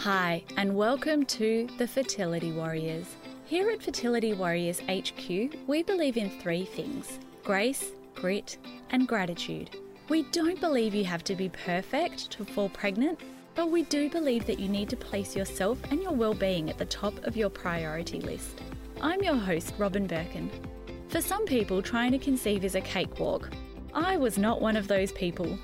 Hi, and welcome to the Fertility Warriors. Here at Fertility Warriors HQ, we believe in three things grace, grit, and gratitude. We don't believe you have to be perfect to fall pregnant, but we do believe that you need to place yourself and your well-being at the top of your priority list. I'm your host, Robyn Birkin. For some people, trying to conceive is a cakewalk. I was not one of those people.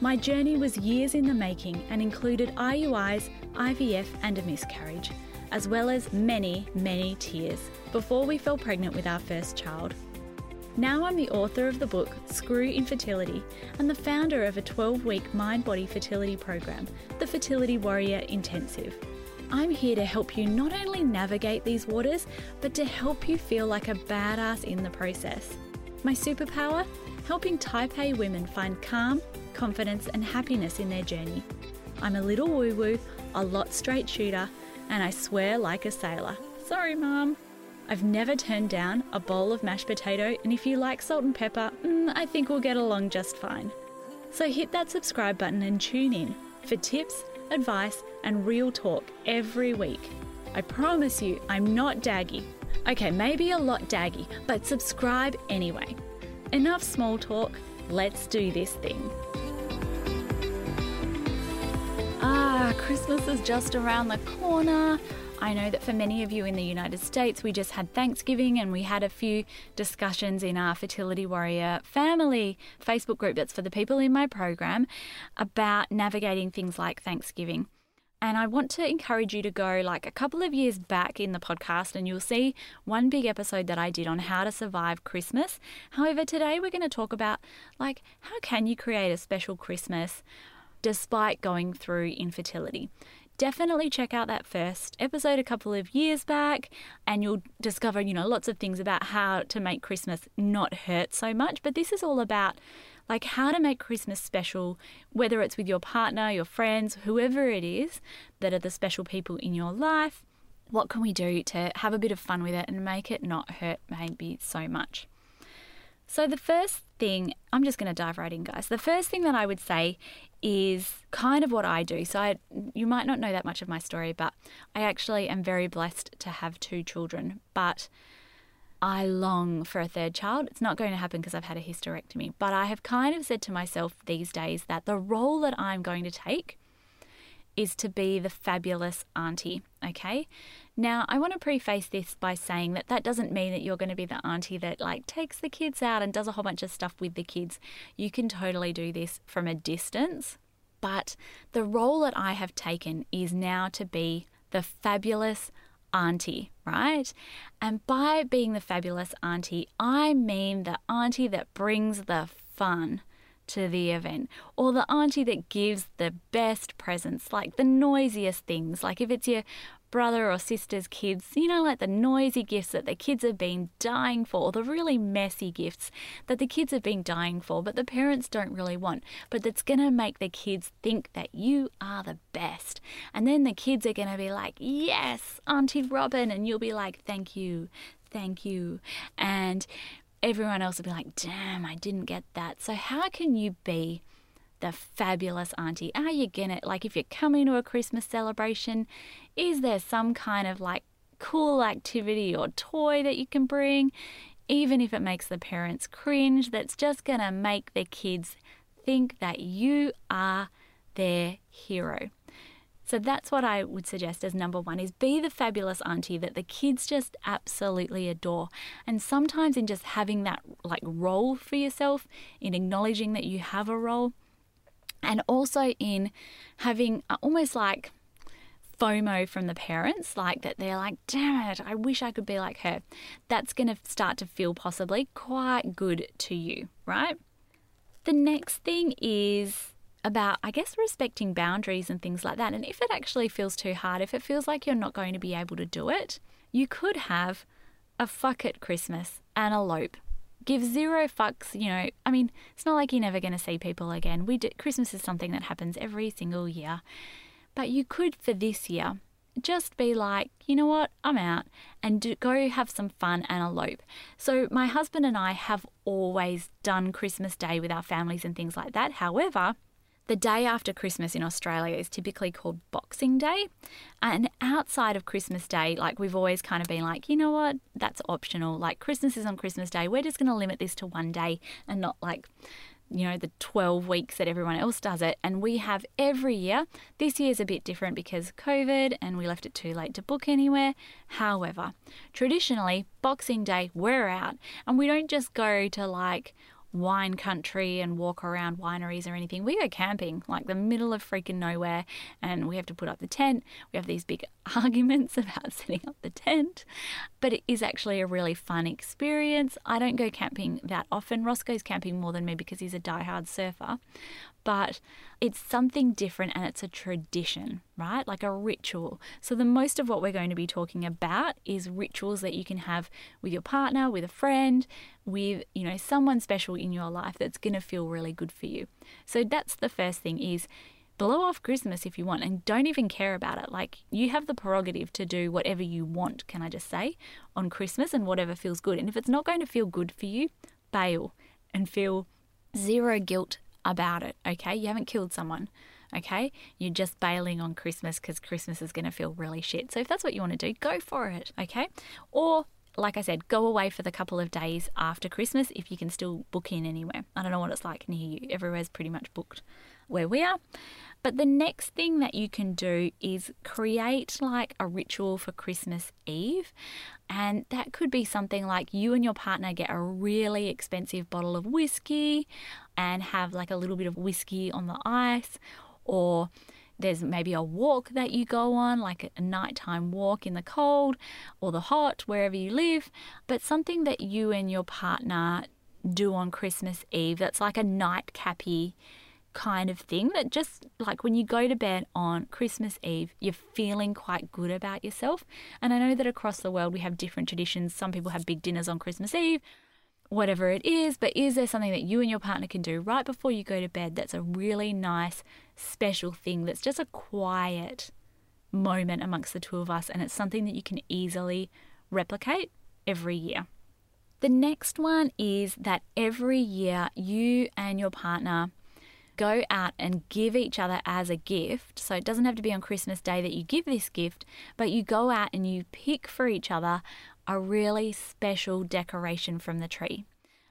My journey was years in the making and included IUIs, IVF, and a miscarriage, as well as many, many tears before we fell pregnant with our first child. Now I'm the author of the book Screw Infertility and the founder of a 12 week mind body fertility program, the Fertility Warrior Intensive. I'm here to help you not only navigate these waters, but to help you feel like a badass in the process. My superpower? Helping type A women find calm, confidence, and happiness in their journey. I'm a little woo woo, a lot straight shooter, and I swear like a sailor. Sorry, Mum. I've never turned down a bowl of mashed potato, and if you like salt and pepper, mm, I think we'll get along just fine. So hit that subscribe button and tune in for tips, advice, and real talk every week. I promise you, I'm not daggy. Okay, maybe a lot daggy, but subscribe anyway. Enough small talk, let's do this thing. Ah, Christmas is just around the corner. I know that for many of you in the United States, we just had Thanksgiving and we had a few discussions in our Fertility Warrior family Facebook group that's for the people in my program about navigating things like Thanksgiving. And I want to encourage you to go like a couple of years back in the podcast, and you'll see one big episode that I did on how to survive Christmas. However, today we're going to talk about like how can you create a special Christmas despite going through infertility definitely check out that first episode a couple of years back and you'll discover, you know, lots of things about how to make Christmas not hurt so much. But this is all about like how to make Christmas special, whether it's with your partner, your friends, whoever it is that are the special people in your life. What can we do to have a bit of fun with it and make it not hurt maybe so much? So, the first thing, I'm just going to dive right in, guys. The first thing that I would say is kind of what I do. So, I, you might not know that much of my story, but I actually am very blessed to have two children. But I long for a third child. It's not going to happen because I've had a hysterectomy. But I have kind of said to myself these days that the role that I'm going to take is to be the fabulous auntie, okay? Now, I want to preface this by saying that that doesn't mean that you're going to be the auntie that like takes the kids out and does a whole bunch of stuff with the kids. You can totally do this from a distance. But the role that I have taken is now to be the fabulous auntie, right? And by being the fabulous auntie, I mean the auntie that brings the fun to the event, or the auntie that gives the best presents, like the noisiest things. Like if it's your brother or sister's kids, you know, like the noisy gifts that the kids have been dying for, or the really messy gifts that the kids have been dying for, but the parents don't really want, but that's going to make the kids think that you are the best. And then the kids are going to be like, yes, Auntie Robyn. And you'll be like, thank you, thank you. And everyone else will be like, damn, I didn't get that. So, how can you be? the fabulous auntie? Are you gonna, like, if you're coming to a Christmas celebration, is there some kind of like cool activity or toy that you can bring, even if it makes the parents cringe, that's just gonna make the kids think that you are their hero? So that's what I would suggest as number one is be the fabulous auntie that the kids just absolutely adore. And sometimes in just having that like role for yourself, in acknowledging that you have a role, and also in having almost like FOMO from the parents, like that they're like, damn it, I wish I could be like her. That's going to start to feel possibly quite good to you, right? The next thing is about, I guess, respecting boundaries and things like that. And if it actually feels too hard, if it feels like you're not going to be able to do it, you could have a fuck it Christmas and elope give zero fucks. You know, I mean, it's not like you're never going to see people again. We do, Christmas is something that happens every single year, but you could for this year just be like, you know what, I'm out and do, go have some fun and elope. So, my husband and I have always done Christmas Day with our families and things like that. However, The day after Christmas in Australia is typically called Boxing Day. And outside of Christmas Day, like we've always kind of been like, you know what, that's optional. Like Christmas is on Christmas Day. We're just going to limit this to one day and not like you know, the 12 weeks that everyone else does it. And we have every year. This year is a bit different because COVID and we left it too late to book anywhere. However, traditionally, Boxing Day, we're out and we don't just go to like wine country and walk around wineries or anything. We go camping, like the middle of freaking nowhere, and we have to put up the tent. We have these big arguments about setting up the tent, but it is actually a really fun experience. I don't go camping that often. Ross goes camping more than me because he's a die-hard surfer, but it's something different and it's a tradition, right? Like a ritual. So, the most of what we're going to be talking about is rituals that you can have with your partner, with a friend, with, you know, someone special in your life that's going to feel really good for you. So, that's the first thing is blow off Christmas if you want and don't even care about it. Like you have the prerogative to do whatever you want, can I just say, on Christmas and whatever feels good. And if it's not going to feel good for you, bail and feel zero guilt about it, okay? You haven't killed someone, okay? You're just bailing on Christmas because Christmas is going to feel really shit. So if that's what you want to do, go for it, okay? Or like I said, go away for the couple of days after Christmas if you can still book in anywhere. I don't know what it's like near you. Everywhere's pretty much booked where we are. But the next thing that you can do is create like a ritual for Christmas Eve. And that could be something like you and your partner get a really expensive bottle of whiskey and have like a little bit of whiskey on the ice, or there's maybe a walk that you go on, like a nighttime walk in the cold or the hot, wherever you live, but something that you and your partner do on Christmas Eve that's like a nightcappy kind of thing that just like when you go to bed on Christmas Eve, you're feeling quite good about yourself. And I know that across the world we have different traditions. Some people have big dinners on Christmas Eve, whatever it is, but is there something that you and your partner can do right before you go to bed that's a really nice, special thing that's just a quiet moment amongst the two of us and it's something that you can easily replicate every year? The next one is that every year you and your partner go out and give each other as a gift. So it doesn't have to be on Christmas Day that you give this gift, but you go out and you pick for each other a really special decoration from the tree.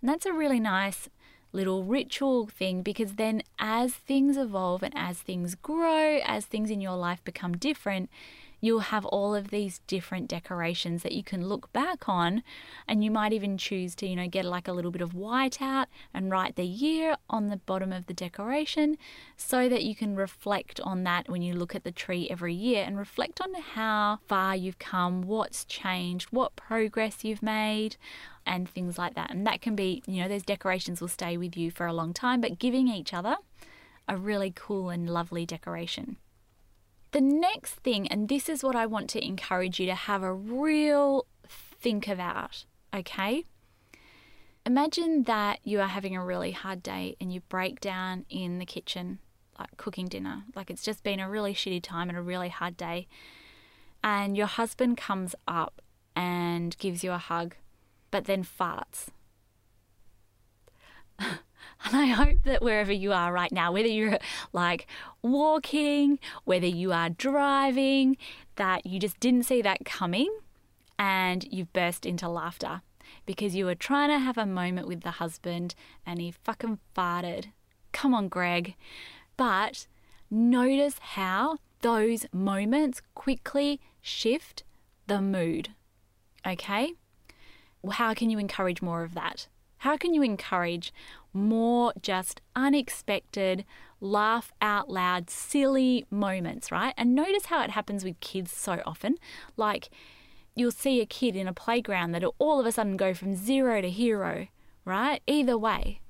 And that's a really nice little ritual thing because then as things evolve and as things grow, as things in your life become different, you'll have all of these different decorations that you can look back on and you might even choose to you know get like a little bit of white out and write the year on the bottom of the decoration so that you can reflect on that when you look at the tree every year and reflect on how far you've come what's changed what progress you've made and things like that. And that can be you know those decorations will stay with you for a long time but giving each other a really cool and lovely decoration the next thing, and this is what I want to encourage you to have a real think about, okay? Imagine that you are having a really hard day and you break down in the kitchen, like cooking dinner. Like it's just been a really shitty time and a really hard day. And your husband comes up and gives you a hug, but then farts. And I hope that wherever you are right now, whether you're like walking, whether you are driving, that you just didn't see that coming and you've burst into laughter because you were trying to have a moment with the husband and he fucking farted. Come on, Greg. But notice how those moments quickly shift the mood. Okay? Well, how can you encourage more of that? How can you encourage more just unexpected, laugh out loud, silly moments, right? And notice how it happens with kids so often. Like you'll see a kid in a playground that'll all of a sudden go from zero to hero, right? Either way.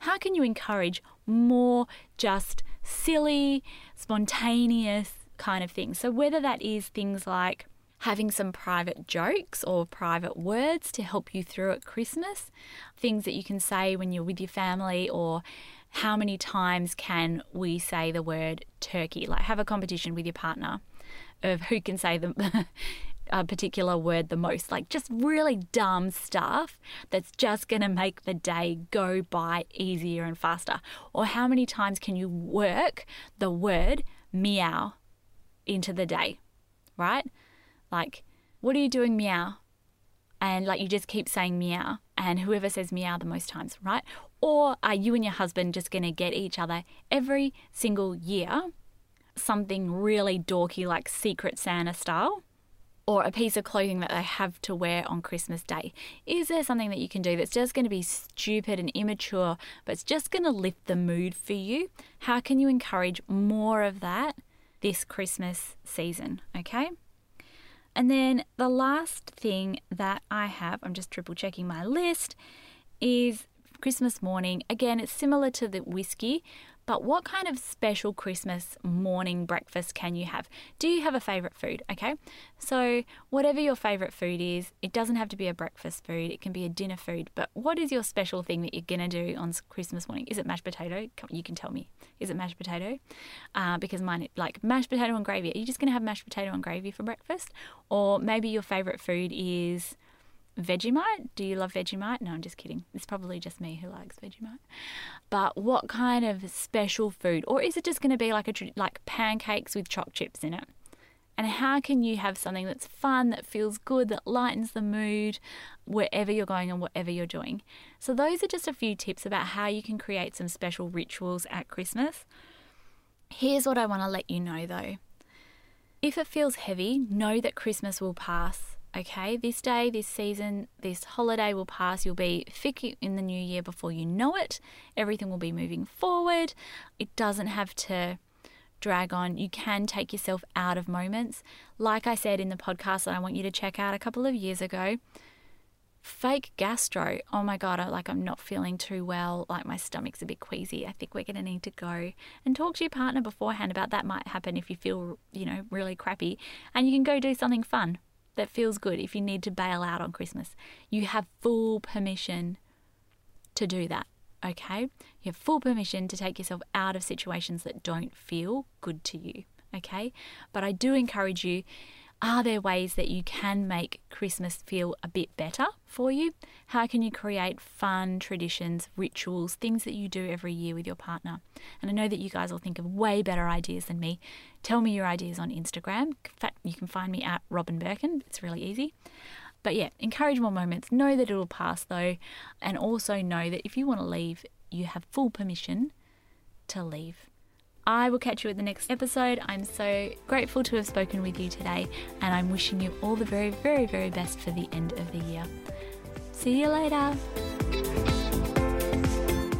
How can you encourage more just silly, spontaneous kind of things? So, whether that is things like having some private jokes or private words to help you through at Christmas, things that you can say when you're with your family, or how many times can we say the word turkey? Like have a competition with your partner of who can say the a particular word the most, like just really dumb stuff that's just going to make the day go by easier and faster? Or how many times can you work the word meow into the day, right? Like, what are you doing meow? And like you just keep saying meow, and whoever says meow the most times, right? Or are you and your husband just going to get each other every single year something really dorky like Secret Santa style? Or a piece of clothing that they have to wear on Christmas Day? Is there something that you can do that's just going to be stupid and immature, but it's just going to lift the mood for you? How can you encourage more of that this Christmas season? Okay. And then the last thing that I have, I'm just triple checking my list, is Christmas morning. Again, it's similar to the whiskey, but what kind of special Christmas morning breakfast can you have? Do you have a favorite food? Okay, so whatever your favorite food is, it doesn't have to be a breakfast food, it can be a dinner food. But what is your special thing that you're gonna do on Christmas morning? Is it mashed potato? You can tell me. Is it mashed potato? Uh, because mine, like mashed potato and gravy. Are you just gonna have mashed potato and gravy for breakfast? Or maybe your favorite food is Vegemite. Do you love Vegemite? No, I'm just kidding. It's probably just me who likes Vegemite. But what kind of special food, or is it just going to be like a like pancakes with choc chips in it? And how can you have something that's fun, that feels good, that lightens the mood wherever you're going and whatever you're doing? So, those are just a few tips about how you can create some special rituals at Christmas. Here's what I want to let you know though. If it feels heavy, know that Christmas will pass okay, this day, this season, this holiday will pass. You'll be thick in the new year before you know it. Everything will be moving forward. It doesn't have to drag on. You can take yourself out of moments. Like I said in the podcast that I want you to check out a couple of years ago, fake gastro. Oh my God, I, like I'm not feeling too well. Like my stomach's a bit queasy. I think we're going to need to go and talk to your partner beforehand about that might happen if you feel, you know, really crappy. And you can go do something fun that feels good if you need to bail out on Christmas. You have full permission to do that, okay? You have full permission to take yourself out of situations that don't feel good to you, okay? But I do encourage you are there ways that you can make Christmas feel a bit better for you? How can you create fun traditions, rituals, things that you do every year with your partner? And I know that you guys will think of way better ideas than me. Tell me your ideas on Instagram. In fact, you can find me at Robyn Birkin. It's really easy. But yeah, encourage more moments. Know that it'll pass though. And also know that if you want to leave, you have full permission to leave. I will catch you at the next episode. I'm so grateful to have spoken with you today, and I'm wishing you all the very, very, very best for the end of the year. See you later.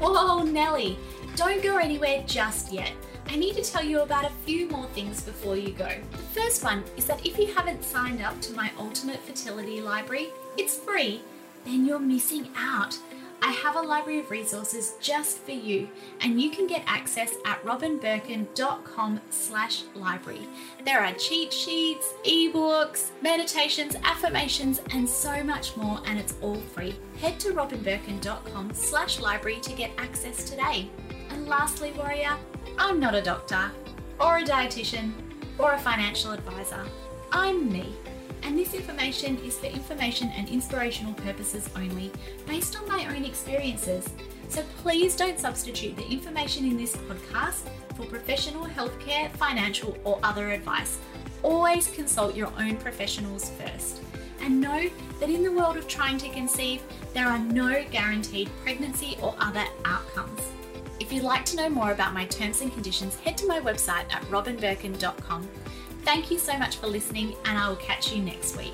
Whoa, Nelly, don't go anywhere just yet. I need to tell you about a few more things before you go. The first one is that if you haven't signed up to my Ultimate Fertility Library, it's free, then you're missing out. I have a library of resources just for you, and you can get access at robynbirkin.com slash library. There are cheat sheets, ebooks, meditations, affirmations, and so much more, and it's all free. Head to robynbirkin.com slash library to get access today. And lastly, warrior, I'm not a doctor, or a dietitian, or a financial advisor. I'm me and this information is for information and inspirational purposes only, based on my own experiences. So please don't substitute the information in this podcast for professional healthcare, financial, or other advice. Always consult your own professionals first. And know that in the world of trying to conceive, there are no guaranteed pregnancy or other outcomes. If you'd like to know more about my terms and conditions, head to my website at robynbirkin.com. Thank you so much for listening, and I will catch you next week.